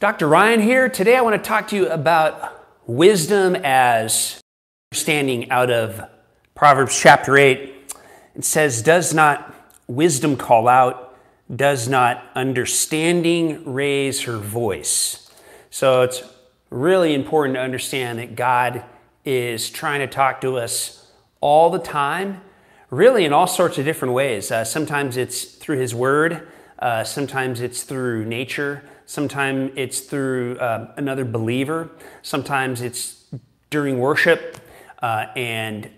Dr. Ryan here. Today I want to talk to you about wisdom as understanding out of Proverbs chapter 8. It says, Does not wisdom call out? Does not understanding raise her voice? So it's really important to understand that God is trying to talk to us all the time, really in all sorts of different ways. Uh, sometimes it's through His Word, uh, sometimes it's through nature, sometimes it's through uh, another believer, sometimes it's during worship, uh, and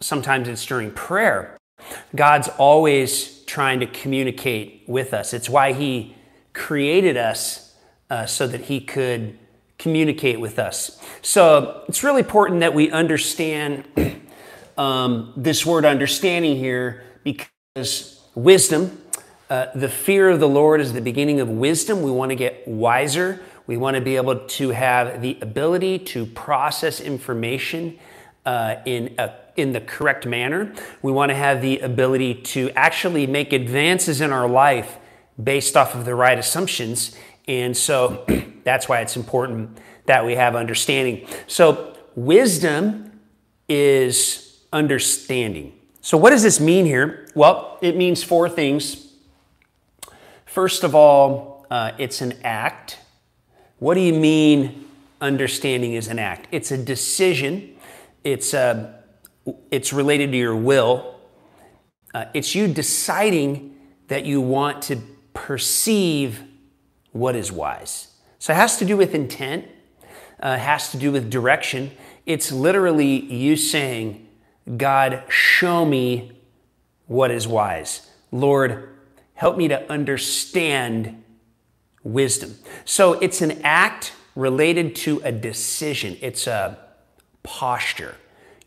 sometimes it's during prayer. God's always trying to communicate with us. It's why He created us uh, so that He could communicate with us. So it's really important that we understand um, this word understanding here because wisdom, uh, the fear of the Lord is the beginning of wisdom. We want to get wiser. We want to be able to have the ability to process information uh, in a in the correct manner. We want to have the ability to actually make advances in our life based off of the right assumptions. And so that's why it's important that we have understanding. So, wisdom is understanding. So, what does this mean here? Well, it means four things. First of all, uh, it's an act. What do you mean understanding is an act? It's a decision. It's a it's related to your will. Uh, it's you deciding that you want to perceive what is wise. So it has to do with intent, uh, has to do with direction. It's literally you saying, God, show me what is wise. Lord, help me to understand wisdom. So it's an act related to a decision, it's a posture.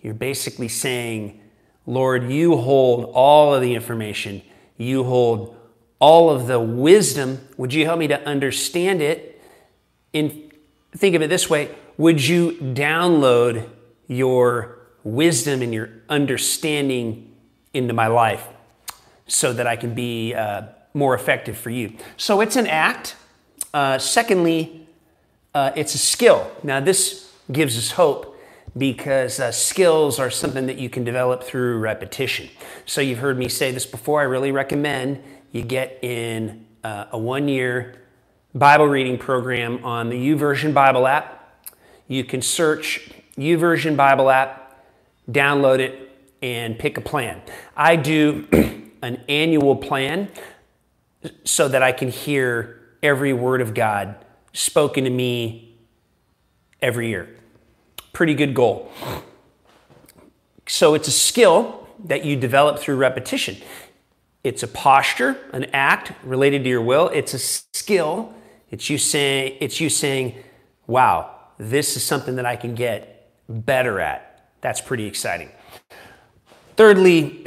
You're basically saying, Lord, you hold all of the information, you hold all of the wisdom. Would you help me to understand it? In think of it this way, would you download your wisdom and your understanding into my life so that I can be uh, more effective for you? So it's an act. Uh, secondly, uh, it's a skill. Now, this gives us hope because uh, skills are something that you can develop through repetition. So, you've heard me say this before. I really recommend you get in uh, a one year Bible reading program on the YouVersion Bible app. You can search YouVersion Bible app, download it, and pick a plan. I do an annual plan so that I can hear every word of God spoken to me every year pretty good goal. So it's a skill that you develop through repetition. It's a posture, an act related to your will. It's a skill. It's you saying, it's you saying, wow, this is something that I can get better at. That's pretty exciting. Thirdly,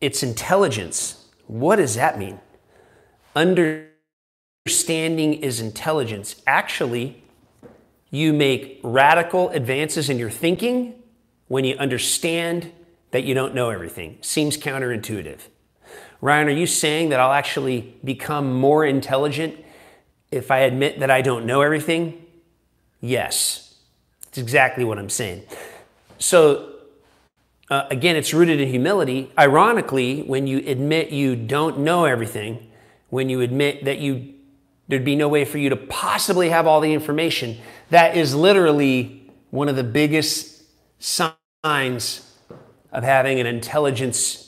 it's intelligence. What does that mean? Understanding is intelligence. Actually, you make radical advances in your thinking when you understand that you don't know everything. Seems counterintuitive. Ryan, are you saying that I'll actually become more intelligent if I admit that I don't know everything? Yes. That's exactly what I'm saying. So, uh, again, it's rooted in humility. Ironically, when you admit you don't know everything, when you admit that you there'd be no way for you to possibly have all the information, that is literally one of the biggest signs of having an intelligence